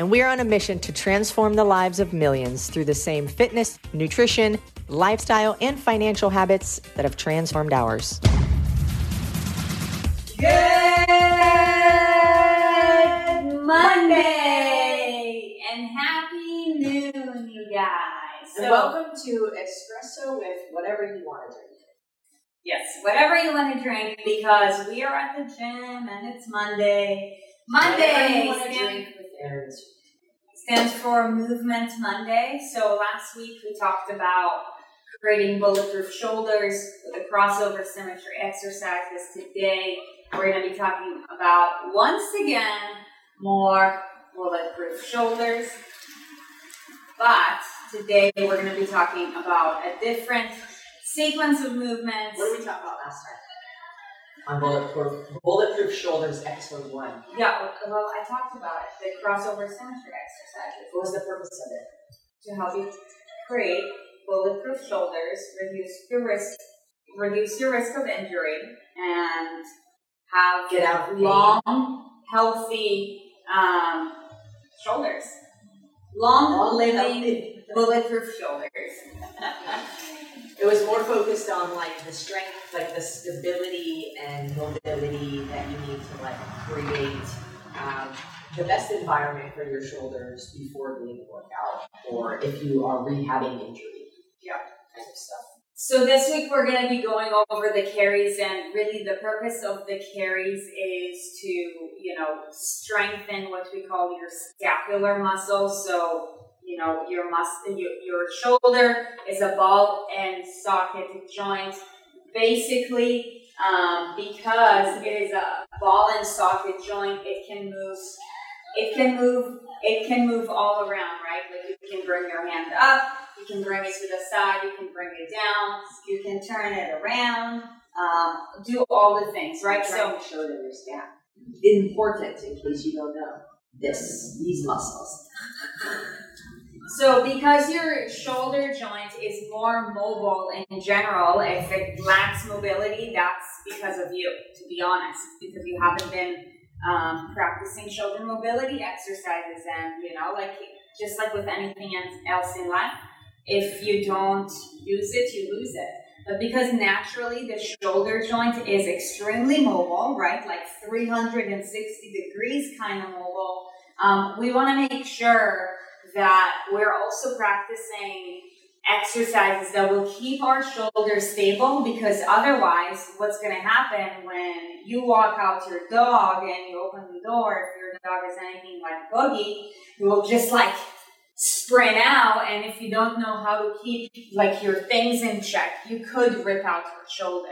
And we are on a mission to transform the lives of millions through the same fitness, nutrition, lifestyle, and financial habits that have transformed ours. Good Monday and happy noon, you guys. So, welcome to Espresso with whatever you want to drink. Yes, whatever you want to drink because we are at the gym and it's Monday. Monday stand, stands for Movement Monday. So last week we talked about creating bulletproof shoulders with the crossover symmetry exercises. Today we're going to be talking about once again more bulletproof shoulders. But today we're going to be talking about a different sequence of movements. What did we talk about last time? On bulletproof, bulletproof shoulders episode one. Yeah, well, I talked about it. The crossover symmetry exercises. What was the purpose of it? To help you create bulletproof shoulders, reduce your risk, reduce your risk of injury, and have get out long, healthy um, shoulders. Long, long living, healthy. bulletproof shoulders. it was more focused on like the strength, like the stability and mobility that you need to like create um, the best environment for your shoulders before doing a workout, or if you are rehabbing injury. Yeah, kind of stuff. So this week we're going to be going over the carries, and really the purpose of the carries is to you know strengthen what we call your scapular muscles. So you know, your muscle, your, your shoulder is a ball and socket joint. Basically, um, because it is a ball and socket joint, it can move. It can move. It can move all around, right? Like you can bring your hand up, you can bring it to the side, you can bring it down, you can turn it around, um, do all the things, right? so there's gap. Important in case you don't know this these muscles. So, because your shoulder joint is more mobile in general, if it lacks mobility, that's because of you, to be honest, because you haven't been um, practicing shoulder mobility exercises. And, you know, like just like with anything else in life, if you don't use it, you lose it. But because naturally the shoulder joint is extremely mobile, right? Like 360 degrees kind of mobile, um, we want to make sure that we're also practicing exercises that will keep our shoulders stable because otherwise what's going to happen when you walk out your dog and you open the door if your dog is anything like boogie you will just like sprint out and if you don't know how to keep like your things in check you could rip out your shoulder.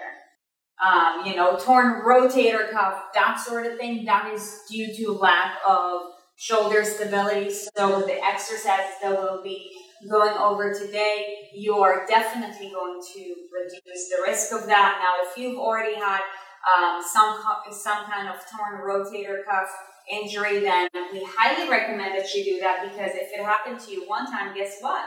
Um, you know torn rotator cuff that sort of thing that is due to lack of shoulder stability. So the exercises that we'll be going over today, you are definitely going to reduce the risk of that. Now, if you've already had um, some some kind of torn rotator cuff injury, then we highly recommend that you do that because if it happened to you one time, guess what?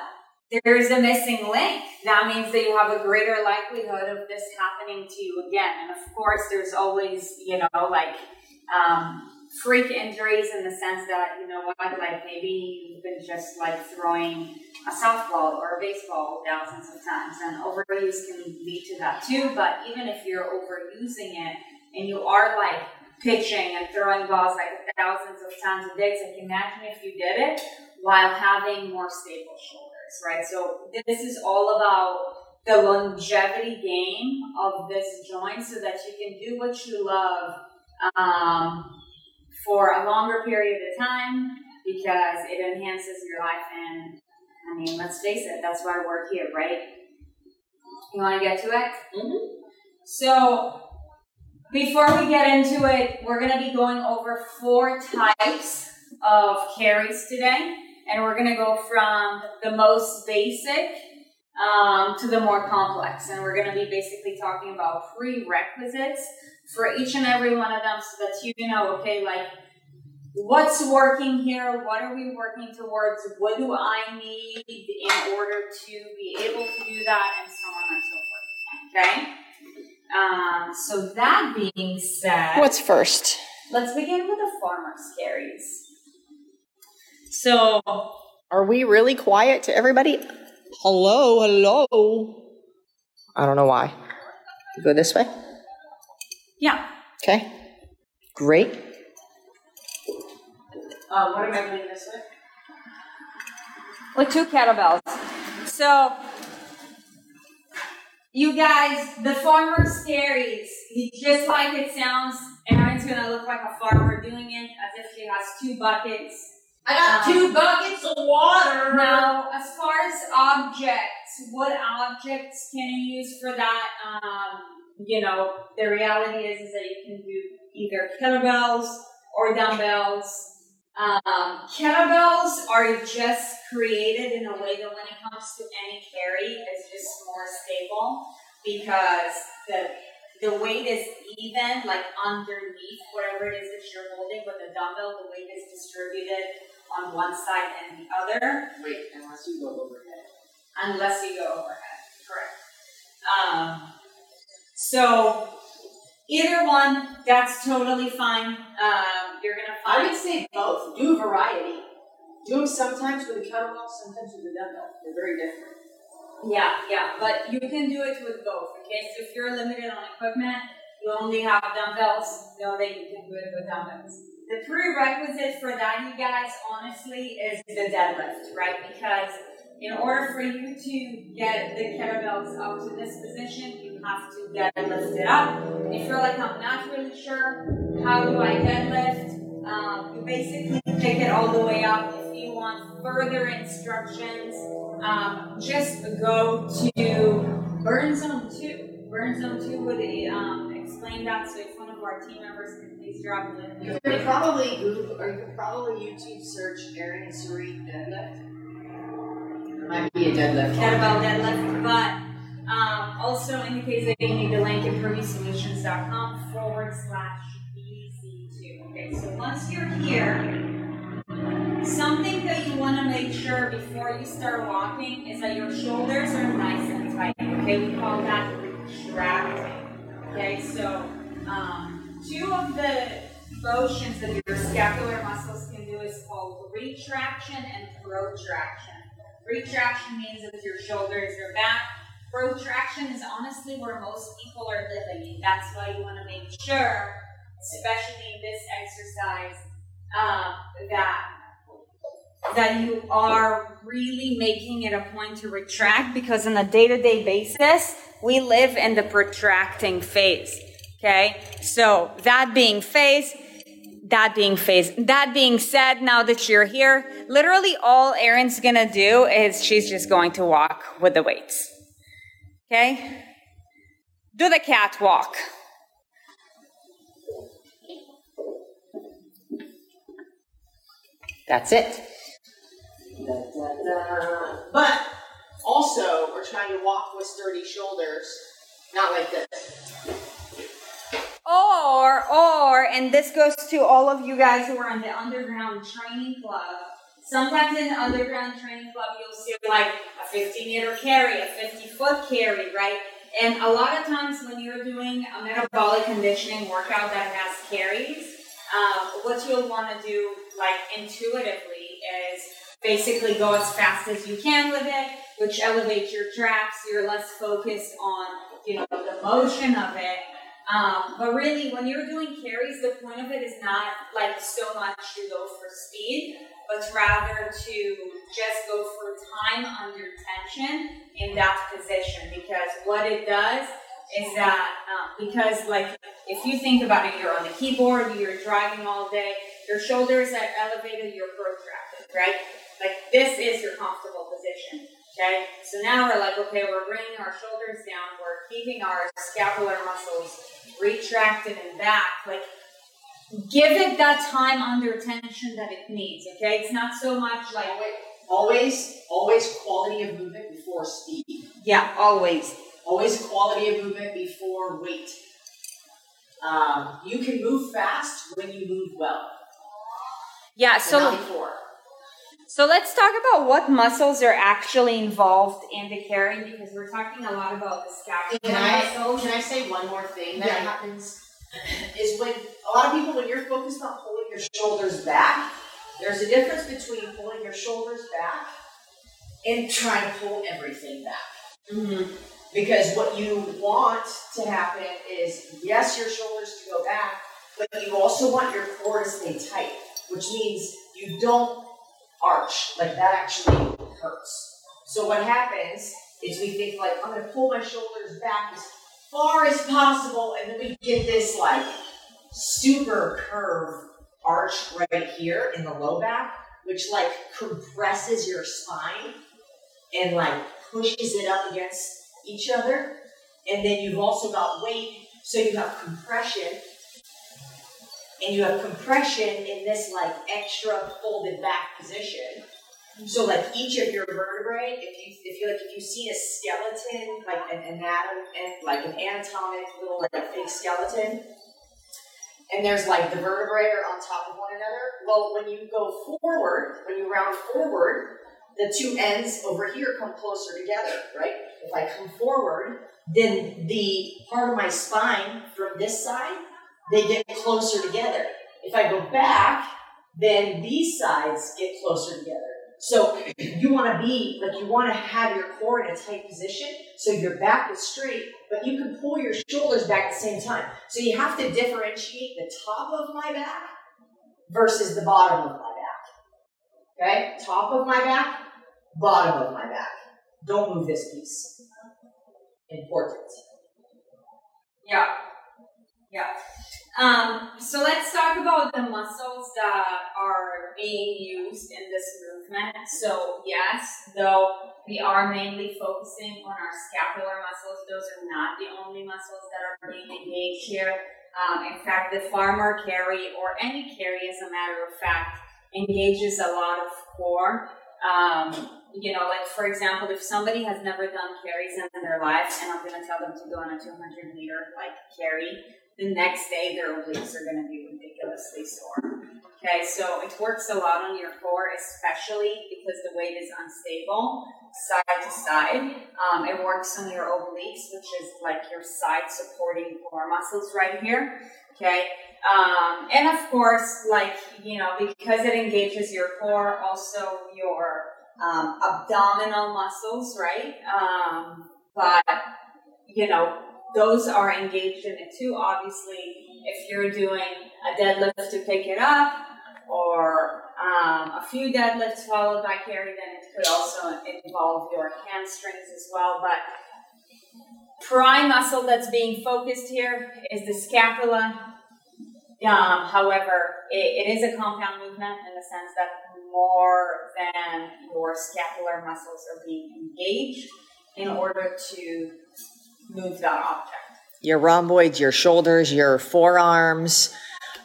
There's a missing link. That means that you have a greater likelihood of this happening to you again. And of course, there's always, you know, like um, freak injuries in the sense that, you know what, like maybe you've been just like throwing a softball or a baseball thousands of times, and overuse can lead to that too. But even if you're overusing it and you are like pitching and throwing balls like thousands of times a day, it's like imagine if you did it while having more stable shoulders, right? So this is all about the longevity game of this joint so that you can do what you love um, for a longer period of time because it enhances your life. And I mean, let's face it, that's why we're here, right? You want to get to it? Mm-hmm. So, before we get into it, we're going to be going over four types of carries today. And we're going to go from the most basic um, to the more complex. And we're going to be basically talking about prerequisites for each and every one of them so that you know, okay, like what's working here, what are we working towards, what do I need in order to be able to do that, and so on and so forth. Okay? Um, so that being said, What's first? let's begin with the farmer's carries. So Are we really quiet to everybody? Hello, hello. I don't know why. Go this way? Yeah, Okay. Great. Uh, what am I doing this with? with two kettlebells. So, you guys, the farmer's carries, just like it sounds, Erin's gonna look like a farmer doing it as if she has two buckets. I got Um, two buckets of water. Now, as far as objects, what objects can you use for that? Um, you know, the reality is, is that you can do either kettlebells or dumbbells. Um, kettlebells are just created in a way that when it comes to any carry, it's just more stable because the the weight is even, like underneath whatever it is that you're holding. With the dumbbell, the weight is distributed on one side and the other, Wait, unless you go overhead. unless you go overhead. Correct. Um, so either one, that's totally fine. Um, you're gonna I would say both. Do a variety. Do them sometimes with a kettlebell, sometimes with a dumbbell. They're very different. Yeah, yeah, but you can do it with both. Okay, so if you're limited on equipment, you only have dumbbells. Know that you can do it with dumbbells. The prerequisite for that, you guys, honestly, is the deadlift, right? Because in order for you to get the kettlebells up to this position, you have to deadlift it up. And if you're like, I'm not really sure, how do I deadlift? Um, you basically pick it all the way up. If you want further instructions, um, just go to Burn Zone 2. Burn Zone 2 would um, explain that, so if one of our team members can please drop the You could probably Google, or you could probably YouTube search Erin Suri deadlift. Might be a deadlift. kettlebell deadlift, but um, also in the case that you need the link, improvemsolutions.com forward slash BZ2. Okay, so once you're here, something that you want to make sure before you start walking is that your shoulders are nice and tight. Okay, we call that retracting. Okay, so um, two of the motions that your scapular muscles can do is called retraction and protraction. Retraction means that your shoulders are back. Protraction is honestly where most people are living, and that's why you want to make sure, especially in this exercise, um, that that you are really making it a point to retract because on a day-to-day basis we live in the protracting phase okay so that being phase that being phase that being said now that you're here literally all erin's gonna do is she's just going to walk with the weights okay do the cat walk. That's it. But also, we're trying to walk with sturdy shoulders, not like this. Or, or, and this goes to all of you guys who are in the underground training club. Sometimes in the underground training club, you'll see like a 50 meter carry, a 50 foot carry, right? And a lot of times when you're doing a metabolic conditioning workout that has carries, um, what you'll want to do, like intuitively, is basically go as fast as you can with it, which elevates your traps. You're less focused on, you know, the motion of it. Um, but really, when you're doing carries, the point of it is not like so much to go for speed, but rather to just go for time under tension in that position. Because what it does is that, um, because like if you think about it, you're on the keyboard, you're driving all day, your shoulders are elevated, you're protracted, right? Like this is your comfortable position. Okay, so now we're like, okay, we're bringing our shoulders down, we're keeping our scapular muscles retracted and back. Like, give it that time under tension that it needs. Okay, it's not so much like always, always quality of movement before speed. Yeah, always. Always quality of movement before weight. Um, you can move fast when you move well. Yeah, So so not before. so let's talk about what muscles are actually involved in the carrying because we're talking a lot about the scapular Can I, can I say one more thing that Yeah. happens? Is when a lot of people, when you're focused on pulling your shoulders back, there's a difference between pulling your shoulders back and trying to pull everything back. Mhm. Because what you want to happen is, yes, your shoulders to go back, but you also want your core to stay tight, which means you don't arch. Like that actually hurts. So what happens is we think like, I'm gonna pull my shoulders back as far as possible, and then we get this like super curve arch right here in the low back, which like compresses your spine and like pushes it up against each other. And then you've also got weight, so you have compression. And you have compression in this like extra folded back position. So like each of your vertebrae, if you if you like if you've seen a skeleton, like an anatom like an anatomic little like fake skeleton, and there's like the vertebrae are on top of one another. Well, when you go forward, when you round forward, the two ends over here come closer together, right? If I come forward, then the part of my spine from this side, they get closer together. If I go back, then these sides get closer together. So you want to be like you want to have your core in a tight position so your back is straight, but you can pull your shoulders back at the same time. So you have to differentiate the top of my back versus the bottom of my back. Okay? Top of my back, bottom of my back. Don't move this piece. Important. Yeah. Yeah. Um, so let's talk about the muscles that are being used in this movement. So yes, though we are mainly focusing on our scapular muscles, those are not the only muscles that are being engaged here. Um, in fact, the farmer carry or any carry, as a matter of fact, engages a lot of core. Um, you know, like for example, if somebody has never done carries in their life, and I'm going to tell them to go on a 200 meter like carry, the next day their obliques are going to be ridiculously sore. Okay, so it works a lot on your core, especially because the weight is unstable side to side. Um, it works on your obliques, which is like your side supporting core muscles right here. Okay, um, and of course, like you know, because it engages your core, also your um, abdominal muscles, right? Um, but you know, those are engaged in it too. Obviously, if you're doing a deadlift to pick it up, or um, a few deadlifts followed by carry, then it could also involve your hamstrings as well. But prime muscle that's being focused here is the scapula. Um, however, it, it is a compound movement in the sense that more than your scapular muscles are being engaged in order to move that object. Your rhomboids, your shoulders, your forearms,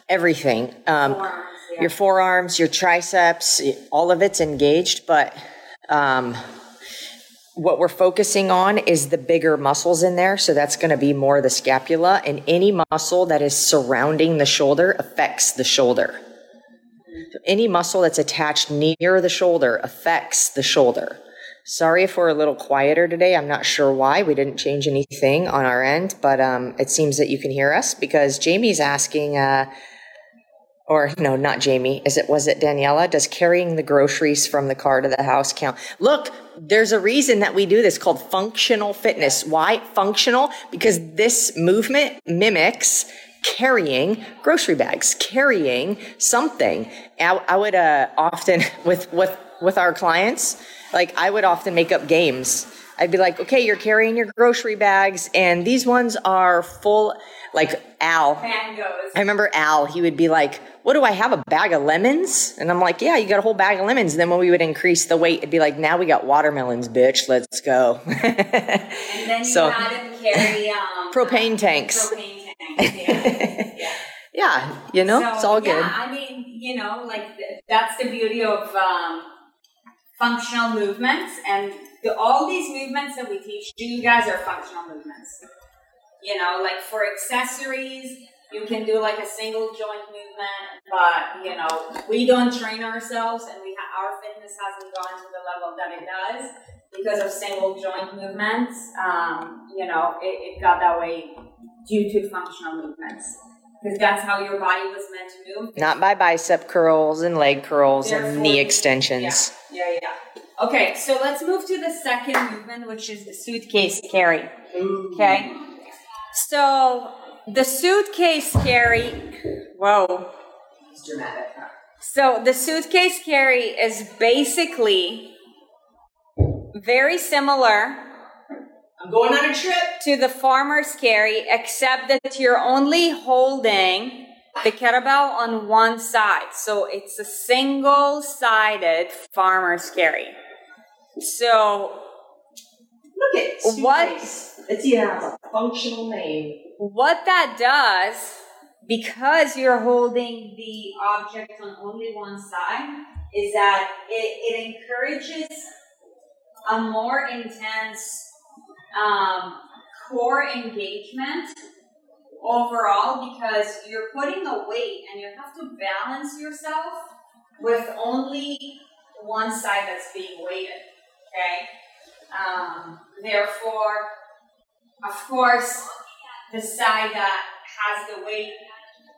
everything. Um, Forearms, yeah. your forearms, your triceps, all of it's engaged, but um, what we're focusing on is the bigger muscles in there. So that's going to be more the scapula, and any muscle that is surrounding the shoulder affects the shoulder. Any muscle that's attached near the shoulder affects the shoulder. Sorry if we're a little quieter today. I'm not sure why. We didn't change anything on our end, but um, it seems that you can hear us because Jamie's asking. Uh, or no, not Jamie. Is it was it Daniela? Does carrying the groceries from the car to the house count? Look, there's a reason that we do this called functional fitness. Why functional? Because this movement mimics carrying grocery bags, carrying something. I, I would uh, often with with with our clients, like I would often make up games. I'd be like, okay, you're carrying your grocery bags, and these ones are full. Like Al, Fan goes. I remember Al, he would be like, What do I have? A bag of lemons? And I'm like, Yeah, you got a whole bag of lemons. And then when we would increase the weight, it'd be like, Now we got watermelons, bitch. Let's go. And then you So- had him carry um, Propane tanks. Propane tanks. Yeah. yeah. yeah, you know, So, it's all good. Yeah, I mean, you know, like th- that's the beauty of um, functional movements, and the, all these movements that we teach you guys are functional movements. You know, like for accessories, you can do like a single joint movement, but you know, we don't train ourselves, and we ha- our fitness hasn't gone to the level that it does because of single joint movements. Um, you know, it, it got that way due to functional movements because that's how your body was meant to move. Not by bicep curls and leg curls and knee extensions. Yeah, yeah, yeah. Okay, so let's move to the second movement, which is the suitcase carry. Okay. So the suitcase carry, whoa. It's dramatic. So the suitcase carry is basically very similar I'm going on a trip. to the farmer's carry, except that you're only holding the kettlebell on one side. So it's a single sided farmer's carry. So Look at What? It's even has a functional name. what that does, because you're holding the object on only one side, is that it, it encourages a more intense um, core engagement overall because you're putting a weight and you have to balance yourself with only one side that's being weighted. Okay? Um, therefore, of course, the side that has the weight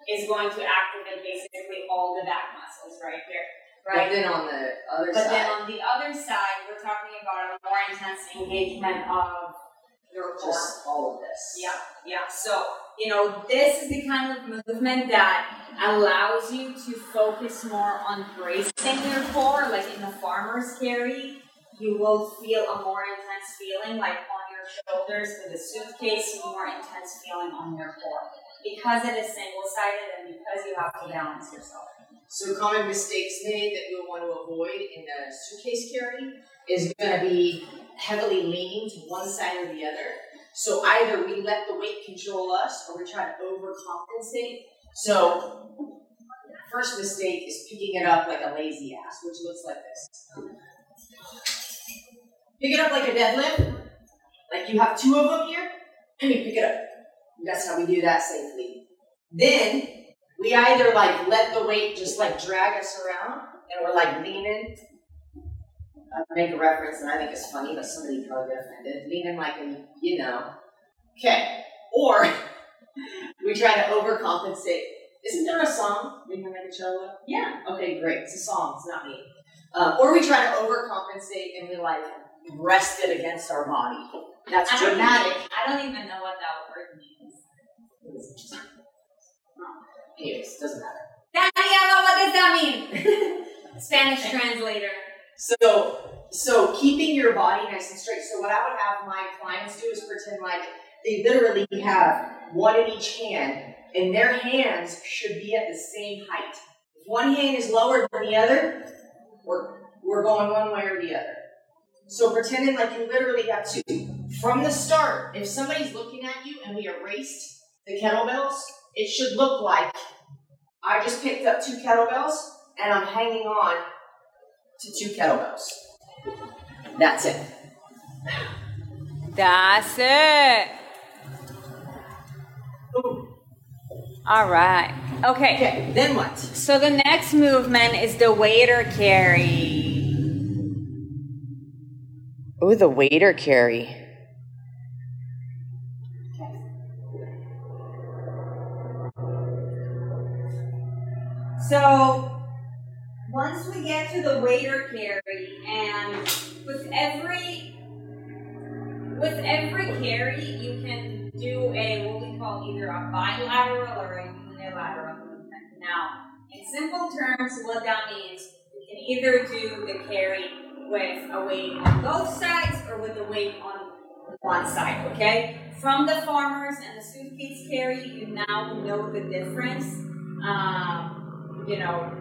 is going to activate basically all the back muscles right here. But then on the other But side, then on the other side, we're talking about a more intense engagement of your core. just all of this. Yeah, yeah. So, you know, this is the kind of movement that allows you to focus more on bracing your core. Like in the farmer's carry, you will feel a more intense feeling, like on your shoulders. With the suitcase, more intense feeling on your core. Because it is single sided and because you have to balance yourself. So common mistakes made that you'll want to avoid in the suitcase carry is going to be heavily leaning to one side or the other. So either we let the weight control us or we try to overcompensate. So first mistake is picking it up like a lazy ass, which looks like this. Pick it up like a deadlift. Like you have two of them here, and you pick it up. That's how we do that safely. Then we either like let the weight just like drag us around and we're like leaning. I make a reference and I think it's funny, but somebody probably get offended. Leaning like you know. Okay. Or we try to overcompensate. Isn't there a song? We can make a cello? Yeah. Okay, great. It's a song. It's not me. Um, or we try to overcompensate and we like rest it against our body. That's I dramatic. Even, I don't even know what that word means. Anyways, doesn't matter. Daniela, what does that mean? Spanish translator. So, so keeping your body nice and straight. So what I would have my clients do is pretend like they literally have one in each hand, and their hands should be at the same height. If one hand is lower than the other, we're we're going one way or the other. So pretending like you literally have two. From the start, if somebody's looking at you and we erased the kettlebells, it should look like I just picked up two kettlebells and I'm hanging on to two kettlebells. That's it. That's it. All right. Okay. Okay, then what? So the next movement is the waiter carry. Ooh, the waiter carry. So once we get to the waiter carry, and with every with every carry, you can do a what we call either a bilateral or a unilateral movement. Now, in simple terms, what that means, you can either do the carry with a weight on both sides or with a weight on one side, okay? From the farmers and the suitcase carry, you now know the difference. Um, you know,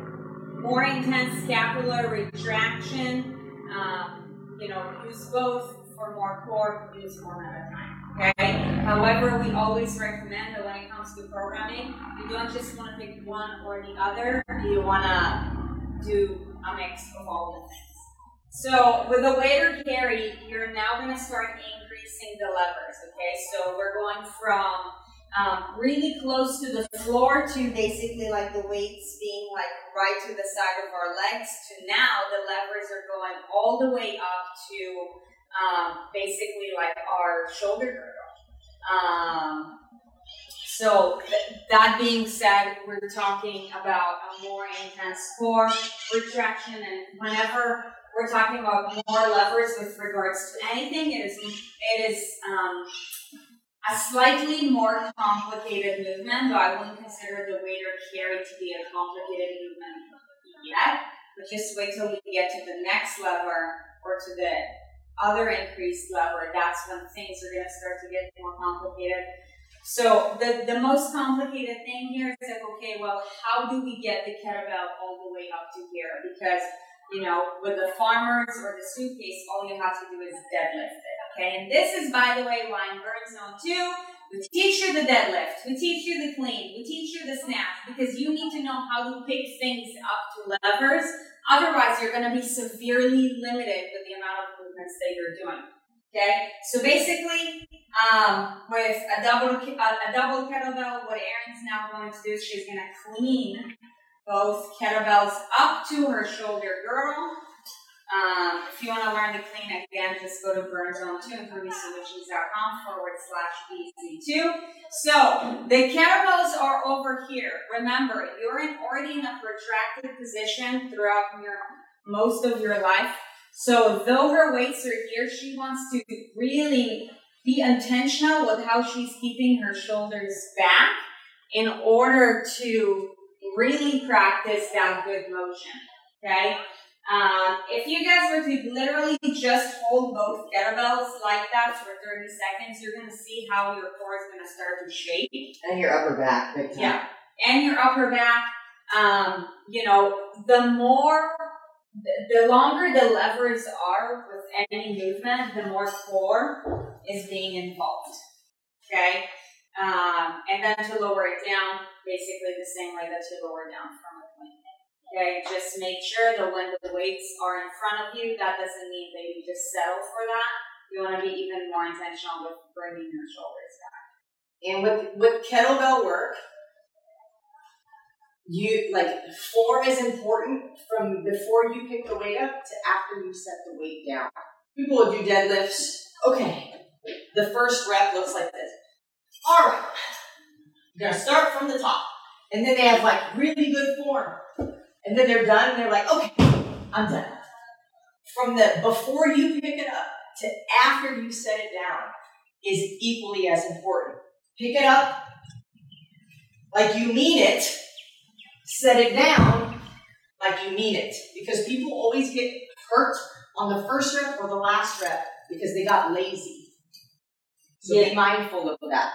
more intense scapular retraction. Um, you know, use both for more core, use one at a time. Okay. However, we always recommend that when it comes to programming, you don't just want to pick one or the other. You want to do a mix of all the things. So with the waiter carry, you're now going to start increasing the levers. Okay, so we're going from um, really close to the floor to basically like the weights being like right to the side of our legs to now the levers are going all the way up to um, basically like our shoulder girdle. Um, so th- that being said, we're talking about a more intense core retraction, and whenever we're talking about more levers with regards to anything, it is it is um, a slightly more complicated movement. Though I wouldn't consider the waiter carry to be a complicated movement yet. But just wait till we get to the next lever or to the other increased lever. That's when things are going to start to get more complicated. So the, the most complicated thing here is like, okay, well, how do we get the kettlebell all the way up to here? Because, you know, with the farmers or the suitcase, all you have to do is deadlift it, okay? And this is, by the way, Burn Zone 2, we teach you the deadlift, we teach you the clean, we teach you the snatch, because you need to know how to pick things up to levers. Otherwise, you're going to be severely limited with the amount of movements that you're doing. Okay, so basically, um, with a double a, a double kettlebell, what Erin's now going to do is she's going to clean both kettlebells up to her shoulder girdle. Um, if you want to learn to clean again, just go to burnzone2 improvemsolutions.com forward slash BZ2. So the kettlebells are over here. Remember, you're in already in a protracted position throughout your most of your life. So though her weights are here, she wants to really be intentional with how she's keeping her shoulders back in order to really practice that good motion. Okay? Um, if you guys were to literally just hold both kettlebells like that for 30 seconds, you're going to see how your core is going to start to shake. And your upper back, big time. Yeah. And your upper back. Um, you know, the more the longer the levers are with any movement, the more core is being involved. Okay? Um, and then to lower it down, basically the same way that you lower down from. Okay? Just make sure that when the weights are in front of you, that doesn't mean that you just settle for that. You want to be even more intentional with bringing your shoulders back. And with, with kettlebell work, you like form is important from before you pick the weight up to after you set the weight down. People will do deadlifts. Okay, the first rep looks like this. All right, you're gonna start from the top, and then they have like really good form, and then they're done, and they're like, okay, I'm done. From the before you pick it up to after you set it down is equally as important. Pick it up like you mean it set it down like you mean it. Because people always get hurt on the first rep or the last rep because they got lazy. So yeah. be mindful of that.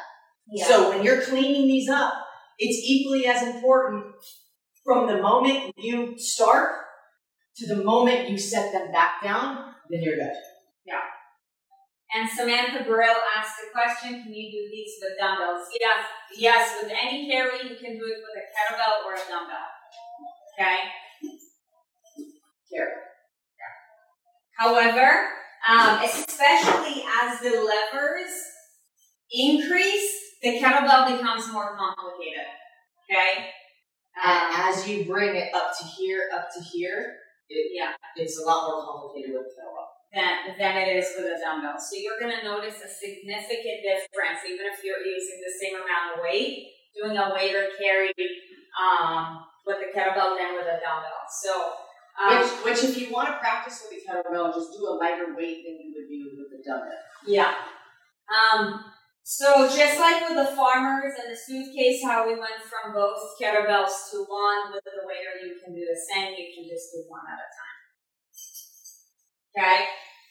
Yeah. So when you're cleaning these up, it's equally as important from the moment you start to the moment you set them back down, then you're good. Yeah. And Samantha Burrell asked the question, can you do these with dumbbells? Yes, yes, with any carry, you can do it with a kettlebell or a dumbbell. Okay? Carry. However, um, especially as the levers increase, the kettlebell becomes more complicated. Okay? Um, as you bring it up to here, up to here, it, yeah, it's a lot more complicated with the kettlebell than, than it is with a dumbbell. So you're going to notice a significant difference, even if you're using the same amount of weight, doing a weight or carry um, with a kettlebell than with a dumbbell. So, um, which, which, if you want to practice with a kettlebell, just do a lighter weight than you would do with a dumbbell. Yeah. Um, so just like with the farmers and the suitcase, how we went from both kettlebells to one, with the waiter you can do the same. You can just do one at a time. Okay?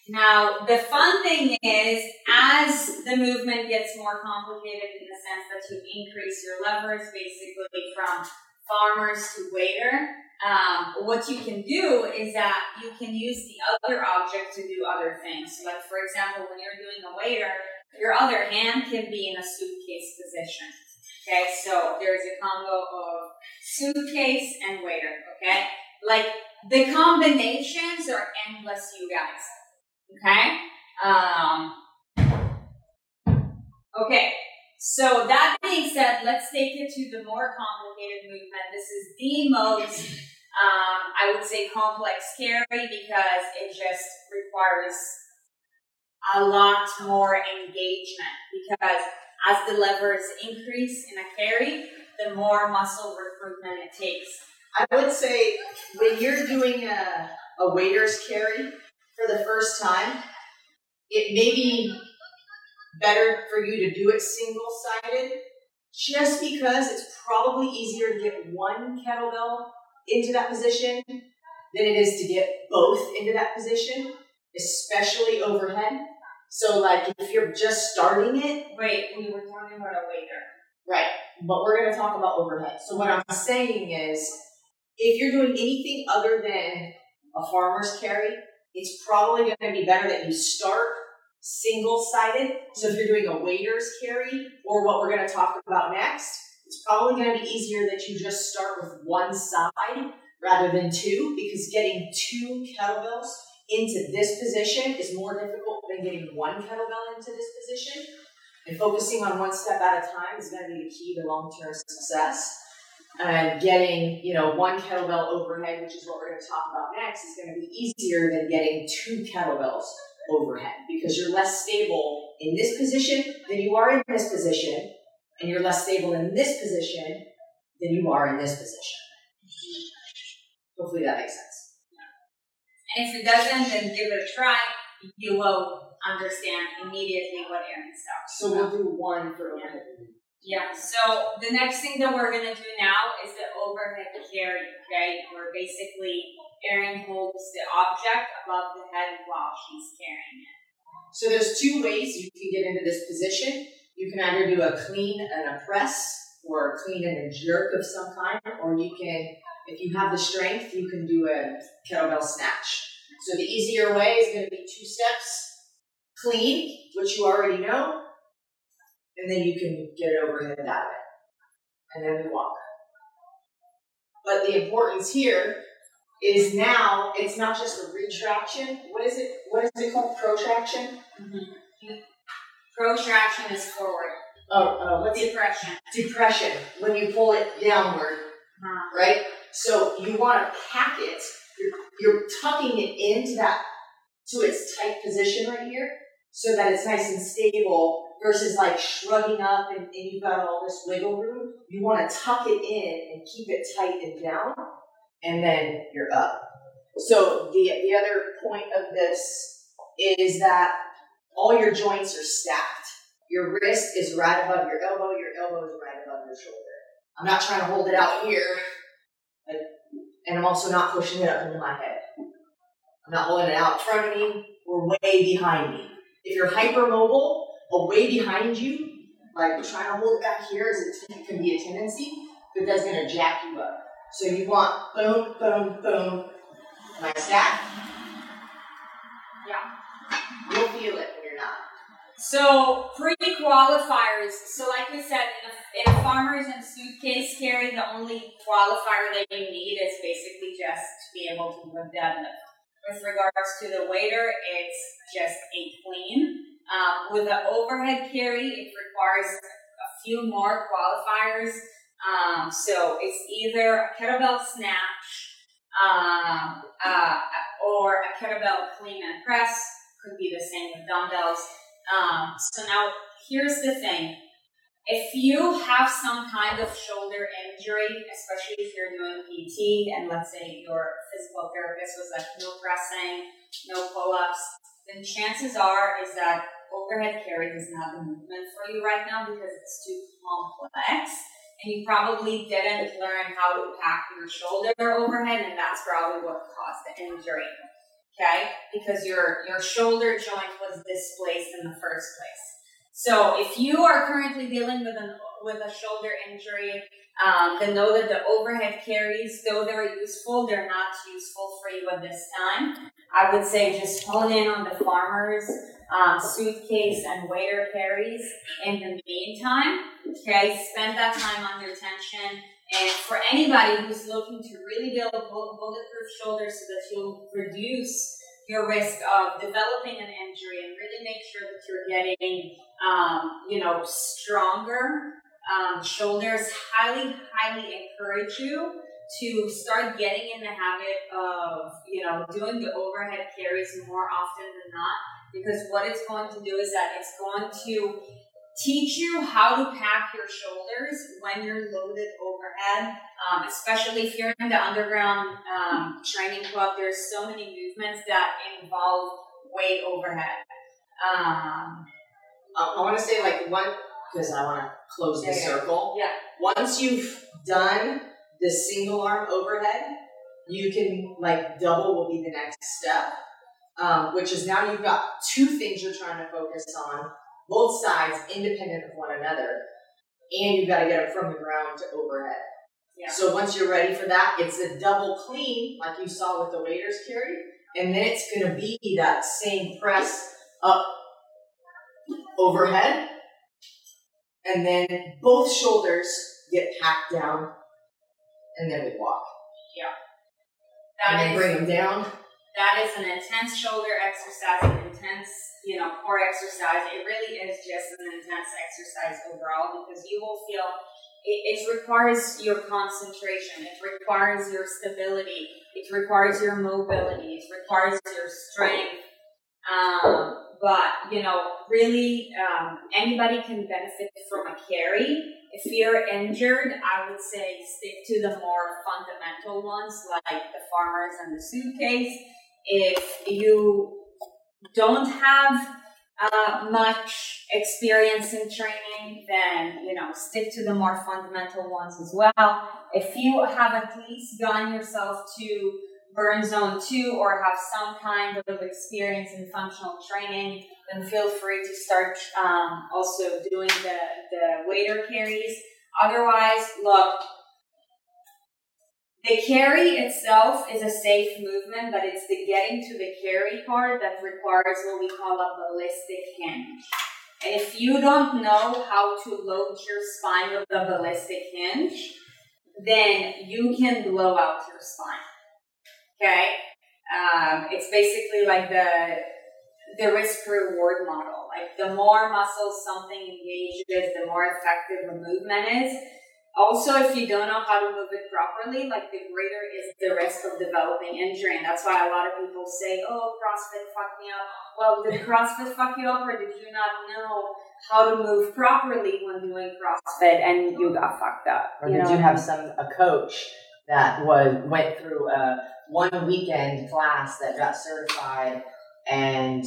Now, the fun thing is, as the movement gets more complicated in the sense that you increase your levers basically from farmers to waiter, um, what you can do is that you can use the other object to do other things. So like, for example, when you're doing a waiter, your other hand can be in a suitcase position. Okay, so there's a combo of suitcase and waiter, okay? Like the combinations are endless, you guys. Okay? Um, okay. So that being said, let's take it to the more complicated movement. This is the most, um, I would say, complex carry because it just requires a lot more engagement because as the levers increase in a carry, the more muscle recruitment it takes. I would say when you're doing a, a waiter's carry for the first time, it may be better for you to do it single sided just because it's probably easier to get one kettlebell into that position than it is to get both into that position, especially overhead. So, like, if you're just starting it, Wait, we were talking about a waiter. right, but we're going to talk about overhead. So, what I'm saying is, if you're doing anything other than a farmer's carry, it's probably going to be better that you start single sided. So, if you're doing a waiter's carry or what we're going to talk about next, it's probably going to be easier that you just start with one side rather than two because getting two kettlebells into this position is more difficult than getting one kettlebell into this position. And focusing on one step at a time is going to be the key to long term success. And getting, you know, one kettlebell overhead, which is what we're going to talk about next, is going to be easier than getting two kettlebells overhead because you're less stable in this position than you are in this position, and you're less stable in this position than you are in this position. Hopefully that makes sense. And if it doesn't, then give it a try. You will understand immediately what Erin's talking So we'll do one for overhead. Yeah, so the next thing that we're gonna do now is the overhead carry, okay? Where basically Erin holds the object above the head while she's carrying it. So there's two ways you can get into this position. You can either do a clean and a press, or a clean and a jerk of some kind, or you can, if you have the strength, you can do a kettlebell snatch. So the easier way is going to be two steps, clean, which you already know, and then you can get it overhead that way, and then we walk. But the importance here is now it's not just a retraction. What is it? What is it called? Protraction. Protraction is forward. Oh, uh, what's it? Depression. Depression. When you pull it downward, Uh, right? So you want to pack it. You're, you're tucking it into that to its tight position right here, so that it's nice and stable. Versus like shrugging up and, and you've got all this wiggle room. You want to tuck it in and keep it tight and down, and then you're up. So the the other point of this is that all your joints are stacked. Your wrist is right above your elbow. Your elbow is right above your shoulder. I'm not trying to hold it out here, like, and I'm also not pushing it up into my head. I'm not holding it out in front of me or way behind me. If you're hypermobile, away behind you, like trying to hold it back here is a, can be a tendency, but that's going to jack you up. So you want boom, boom, boom. My stack. Yeah. You'll feel it when you're not. So pre-qualifiers. So like I said, in a, in a farmers and suitcase carry, the only qualifier that you need is basically just to be able to do a deadlift. With regards to the waiter, it's just a clean. Um, with the overhead carry, it requires a few more qualifiers. Um, so it's either a kettlebell snatch um, uh, or a kettlebell clean and press. Could be the same with dumbbells. Um, so now here's the thing. If you have some kind of shoulder injury, especially if you're doing PT and let's say your physical therapist was like no pressing, no pull-ups, then chances are is that overhead carry is not the movement for you right now because it's too complex. And you probably didn't learn how to pack your shoulder overhead, and that's probably what caused the injury okay? Because your your shoulder joint was displaced in the first place. So if you are currently dealing with an with a shoulder injury, um, then know that the overhead carries, though they're useful, they're not useful for you at this time. I would say just hone in on the farmers, um, suitcase and waiter carries in the meantime. Okay, spend that time under tension And for anybody who's looking to really build a bulletproof shoulders so that you'll reduce your risk of developing an injury and really make sure that you're getting, um, you know, stronger um, shoulders, highly, highly encourage you to start getting in the habit of, you know, doing the overhead carries more often than not. Because what it's going to do is that it's going to teach you how to pack your shoulders when you're loaded overhead, um, especially if you're in the underground um, training club. There's so many movements that involve weight overhead. Um, I want to say like one because I want to close the circle. Yeah. Once you've done the single arm overhead, you can like double will be the next step, um, which is now you've got two things you're trying to focus on both sides independent of one another, and you've got to get it from the ground to overhead. Yeah. So once you're ready for that, it's a double clean like you saw with the waiters carry, and then it's going to be that same press up overhead, and then both shoulders get packed down, and then we walk. Yeah. That and then bring them down. That is an intense shoulder exercise, an intense you know, core exercise, it really is just an intense exercise overall because you will feel it, it requires your concentration, it requires your stability, it requires your mobility, it requires your strength. Um, but you know, really, um, anybody can benefit from a carry. If you're injured, I would say stick to the more fundamental ones like the farmers and the suitcase. If you don't have uh, much experience in training, then you know stick to the more fundamental ones as well. If you have at least gotten yourself to burn zone two or have some kind of experience in functional training, then feel free to start um, also doing the the waiter carries. Otherwise, look, the carry itself is a safe movement, but it's the getting to the carry part that requires what we call a ballistic hinge. And if you don't know how to load your spine with a ballistic hinge, then you can blow out your spine. Okay? Um, it's basically like the the risk reward model. Like the more muscles something engages, the more effective a movement is. Also, if you don't know how to move it properly, like the greater is the risk of developing injury. And that's why a lot of people say, oh, CrossFit fucked me up. Well, did CrossFit fuck you up or did you not know how to move properly when doing CrossFit and you got fucked up? Or you did know? you have some a coach that was went through a one weekend class that got certified and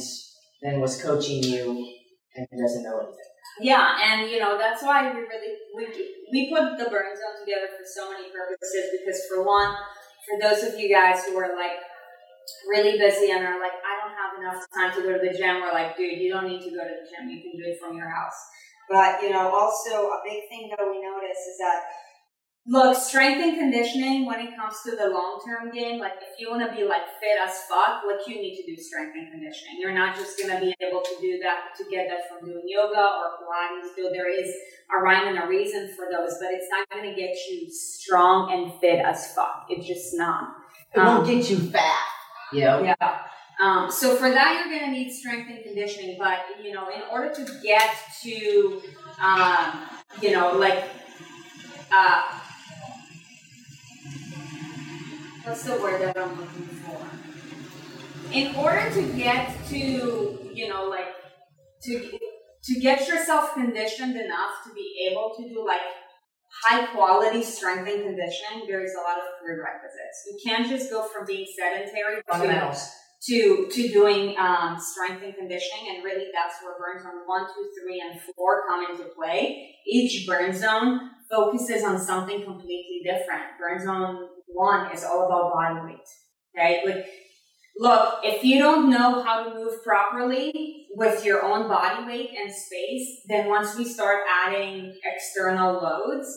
then was coaching you and doesn't know anything? Yeah, and you know that's why we really we we put the burn zone together for so many purposes. Because for one, for those of you guys who are like really busy and are like, I don't have enough time to go to the gym, we're like, dude, you don't need to go to the gym. You can do it from your house. But you know, also a big thing that we notice is that Look, strength and conditioning when it comes to the long term game, like if you want to be like fit as fuck, like you need to do strength and conditioning. You're not just going to be able to do that to get that from doing yoga or Pilates, though there is a rhyme and a reason for those, but it's not going to get you strong and fit as fuck. It's just not. It um, won't get you fat, Yeah. Yeah. Um, so for that, you're going to need strength and conditioning, but you know, in order to get to, um, you know, like, uh, what's the word that I'm looking for? In order to get to, you know, like to to get yourself conditioned enough to be able to do like high quality strength and conditioning, there is a lot of prerequisites. You can't just go from being sedentary to, to, to doing um, strength and conditioning, and really that's where burn zone one, two, three, and four come into play. Each burn zone focuses on something completely different. Burn zone one is all about body weight. Okay? Like, look, if you don't know how to move properly with your own body weight and space, then once we start adding external loads,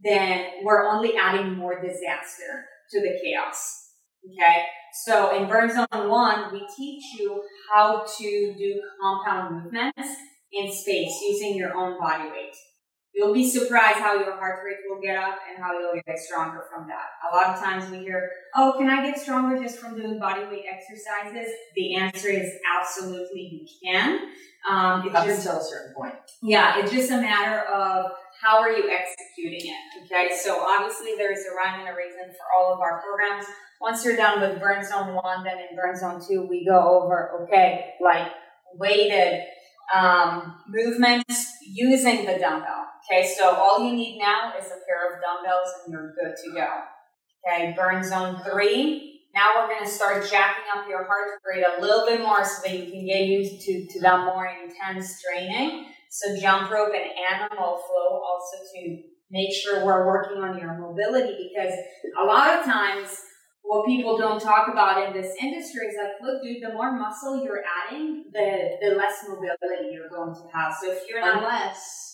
then we're only adding more disaster to the chaos. Okay? So in Burn Zone 1, we teach you how to do compound movements in space using your own body weight. You'll be surprised how your heart rate will get up and how you'll get stronger from that. A lot of times we hear, oh, can I get stronger just from doing body weight exercises? The answer is absolutely you can. Um, it's Up just, until a certain point. yeah, it's just a matter of how are you executing it. Okay, so obviously there's a rhyme and a reason for all of our programs. Once you're done with Burn Zone 1, then in Burn Zone 2, we go over, okay, like weighted um, movements using the dumbbell. Okay, so all you need now is a pair of dumbbells and you're good to go. Okay, burn zone three. Now we're going to start jacking up your heart rate a little bit more so that you can get used to, to that more intense training. So jump rope and animal flow also to make sure we're working on your mobility because a lot of times what people don't talk about in this industry is like, look, dude, the more muscle you're adding, the the less mobility you're going to have. So if you're not Unless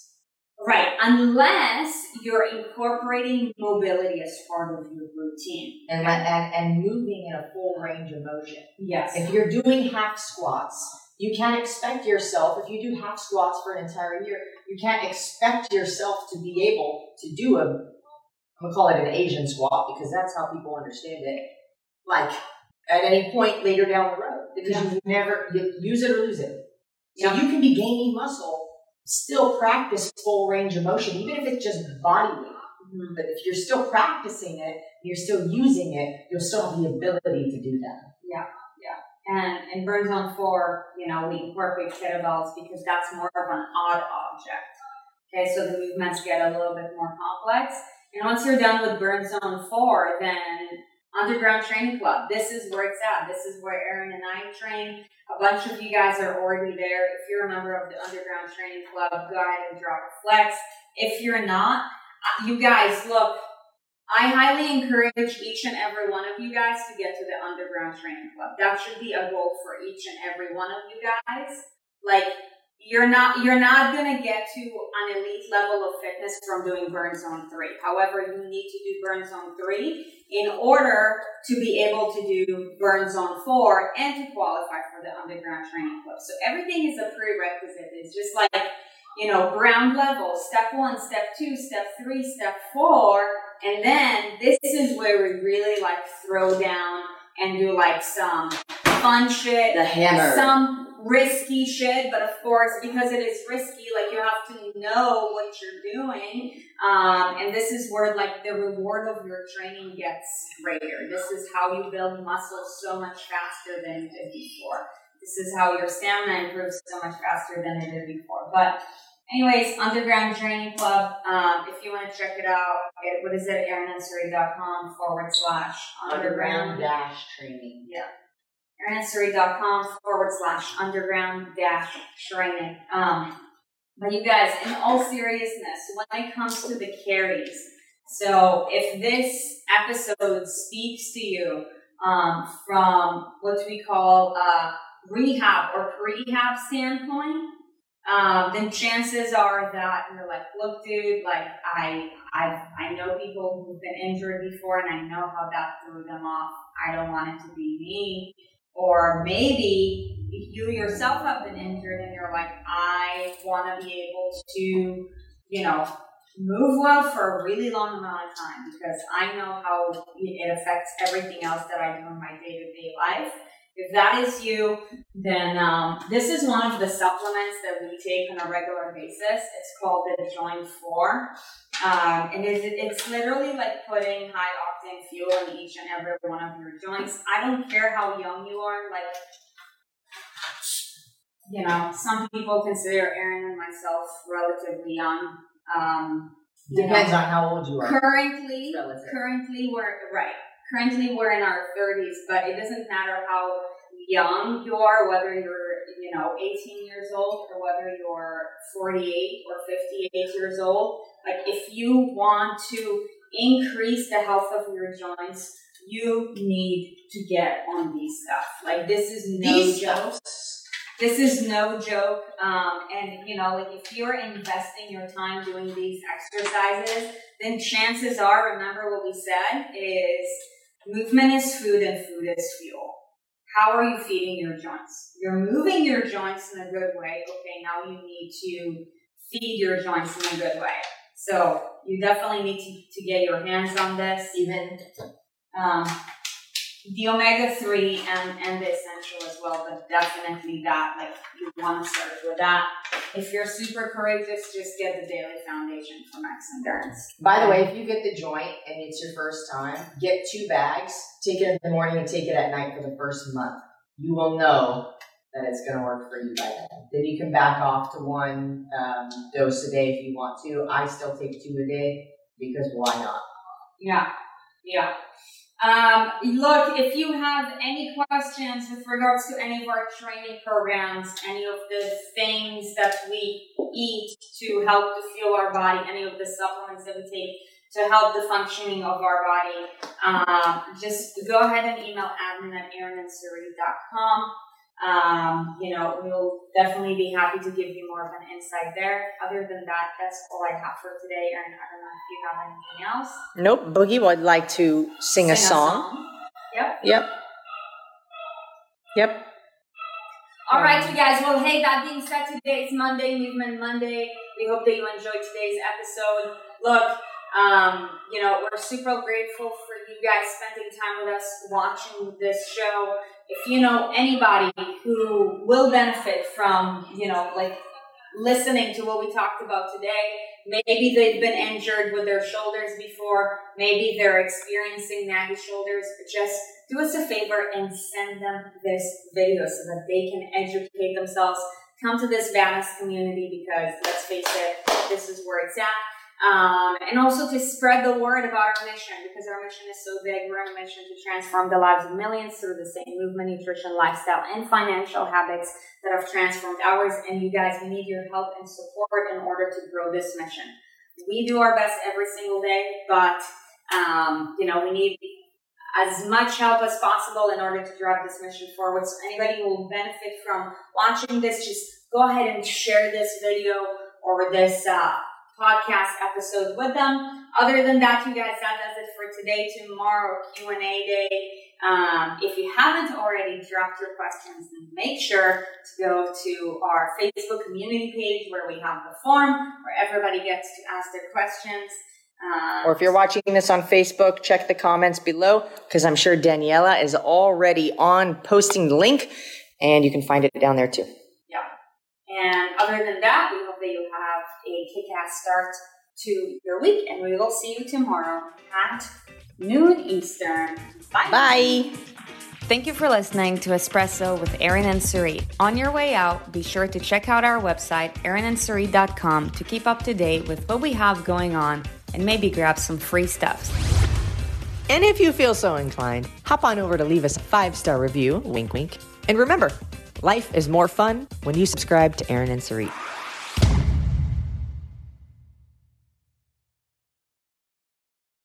right, unless you're incorporating mobility as part of your routine. and, let- and and moving in a full range of motion. Yes. If you're doing half squats, you can't expect yourself, if you do half squats for an entire year, you can't expect yourself to be able to do a, I'm gonna call it an Asian squat because that's how people understand it. Like at any point later down the road, because you never you use it or lose it. So Yeah. you can be gaining muscle, still practice full range of motion, even if it's just body weight. Mhm. But if you're still practicing it, you're still using it, you'll still have the ability to do that. Yeah, yeah. And in Burn Zone 4, you know, we incorporate kettlebells because that's more of an odd object. Okay, so the movements get a little bit more complex. And once you're done with Burn Zone 4, then Underground Training Club, this is where it's at. This is where Erin and I train. A bunch of you guys are already there. If you're a member of the Underground Training Club, go ahead and drop a flex. If you're not, uh, you guys, look, I highly encourage each and every one of you guys to get to the Underground Training Club. That should be a goal for each and every one of you guys. Like, you're not you're not gonna get to an elite level of fitness from doing burn zone three. However, you need to do burn zone three in order to be able to do burn zone four and to qualify for the underground training club. So everything is a prerequisite. It's just like you know, ground level, step one, step two, step three, step four, and then this is where we really like throw down and do like some fun shit, The hammer. some risky shit, but of course, because it is risky, like you have to know what you're doing. Um, and this is where like the reward of your training gets greater. This is how you build muscle so much faster than you did before. This is how your stamina improves so much faster than it did before. But anyways, Underground Training Club, um, if you want to check it out, it, what is it, aaronansari.com forward slash underground dash training. Yeah aaronansari.com forward slash underground dash training. Um, but you guys, in all seriousness, when it comes to the carries, so if this episode speaks to you um, from what we call a rehab or prehab standpoint, um, then chances are that you're like, look, dude, like I, I, I know people who've been injured before, and I know how that threw them off. I don't want it to be me. Or maybe you yourself have been injured, and you're like, I want to be able to, you know, move well for a really long amount of time because I know how it affects everything else that I do in my day to day life. If that is you, then um, this is one of the supplements that we take on a regular basis. It's called the Joint 4. Um, and it's, it's literally like putting high octane fuel in each and every one of your joints. I don't care how young you are, like, you know, some people consider Erin and myself relatively young. Um, know, Depends on how old you are. currently, Relative. currently we're right currently we're in our 30s but it doesn't matter how young you are whether you're you know 18 years old or whether you're 48 or 58 years old like if you want to increase the health of your joints you need to get on these stuff like this is no These joke this is no joke. Um, and you know, like if you're investing your time doing these exercises, then chances are, remember what we said, is movement is food and food is fuel. How are you feeding your joints? You're moving your joints in a good way. Okay, now you need to feed your joints in a good way. So you definitely need to, to get your hands on this. Even Um, the omega three and and the essential as well, but definitely that like you want to start with that. If you're super courageous, just get the daily foundation for X Endurance. By the way, if you get the joint and it's your first time, get two bags, take it in the morning and take it at night for the first month. You will know that it's going to work for you by then. Then you can back off to one um, dose a day if you want to. I still take two a day because why not? Yeah, yeah. Um, look, if you have any questions with regards to any of our training programs, any of the things that we eat to help to fuel our body, any of the supplements that we take to help the functioning of our body, um, just go ahead and email admin at aaronandsurrey.com. Um, you know, we'll definitely be happy to give you more of an insight there. Other than that, that's all I have for today. And I don't know if you have anything else. Nope, Boogie would like to sing, a, song. Yep. Yep. Yep. All right, you guys. Well, hey, that being said, today is Monday, Movement Monday. We hope that you enjoyed today's episode. Look, um, you know, we're super grateful for you guys spending time with us watching this show. If you know anybody who will benefit from, you know, like listening to what we talked about today, maybe they've been injured with their shoulders before, maybe they're experiencing naggy shoulders, just do us a favor and send them this video so that they can educate themselves. Come to this Vanis community because let's face it, this is where it's at. Um, and also to spread the word about our mission because our mission is so big. We're on a mission to transform the lives of millions through the same movement, nutrition, lifestyle, and financial habits that have transformed ours. And you guys, we need your help and support in order to grow this mission. We do our best every single day, but um, you know we need as much help as possible in order to drive this mission forward. So anybody who will benefit from watching this, just go ahead and share this video or this uh, podcast episode with them. Other than that, you guys, that does it for today. Tomorrow, Q and A day. Um, if you haven't already dropped your questions, make sure to go to our Facebook community page where we have the form where everybody gets to ask their questions. Um, Or if you're watching this on Facebook, check the comments below because I'm sure Daniela is already on posting the link and you can find it down there too. Yeah. And other than that, we hope that you have a kick-ass start to your week, and we will see you tomorrow at noon Eastern. Bye. Bye. Thank you for listening to Espresso with Erin and Suri. On your way out, be sure to check out our website, aaronandsuri.com, to keep up to date with what we have going on and maybe grab some free stuff. And if you feel so inclined, hop on over to leave us a five star review, wink, wink. And remember, life is more fun when you subscribe to Erin and Sarit.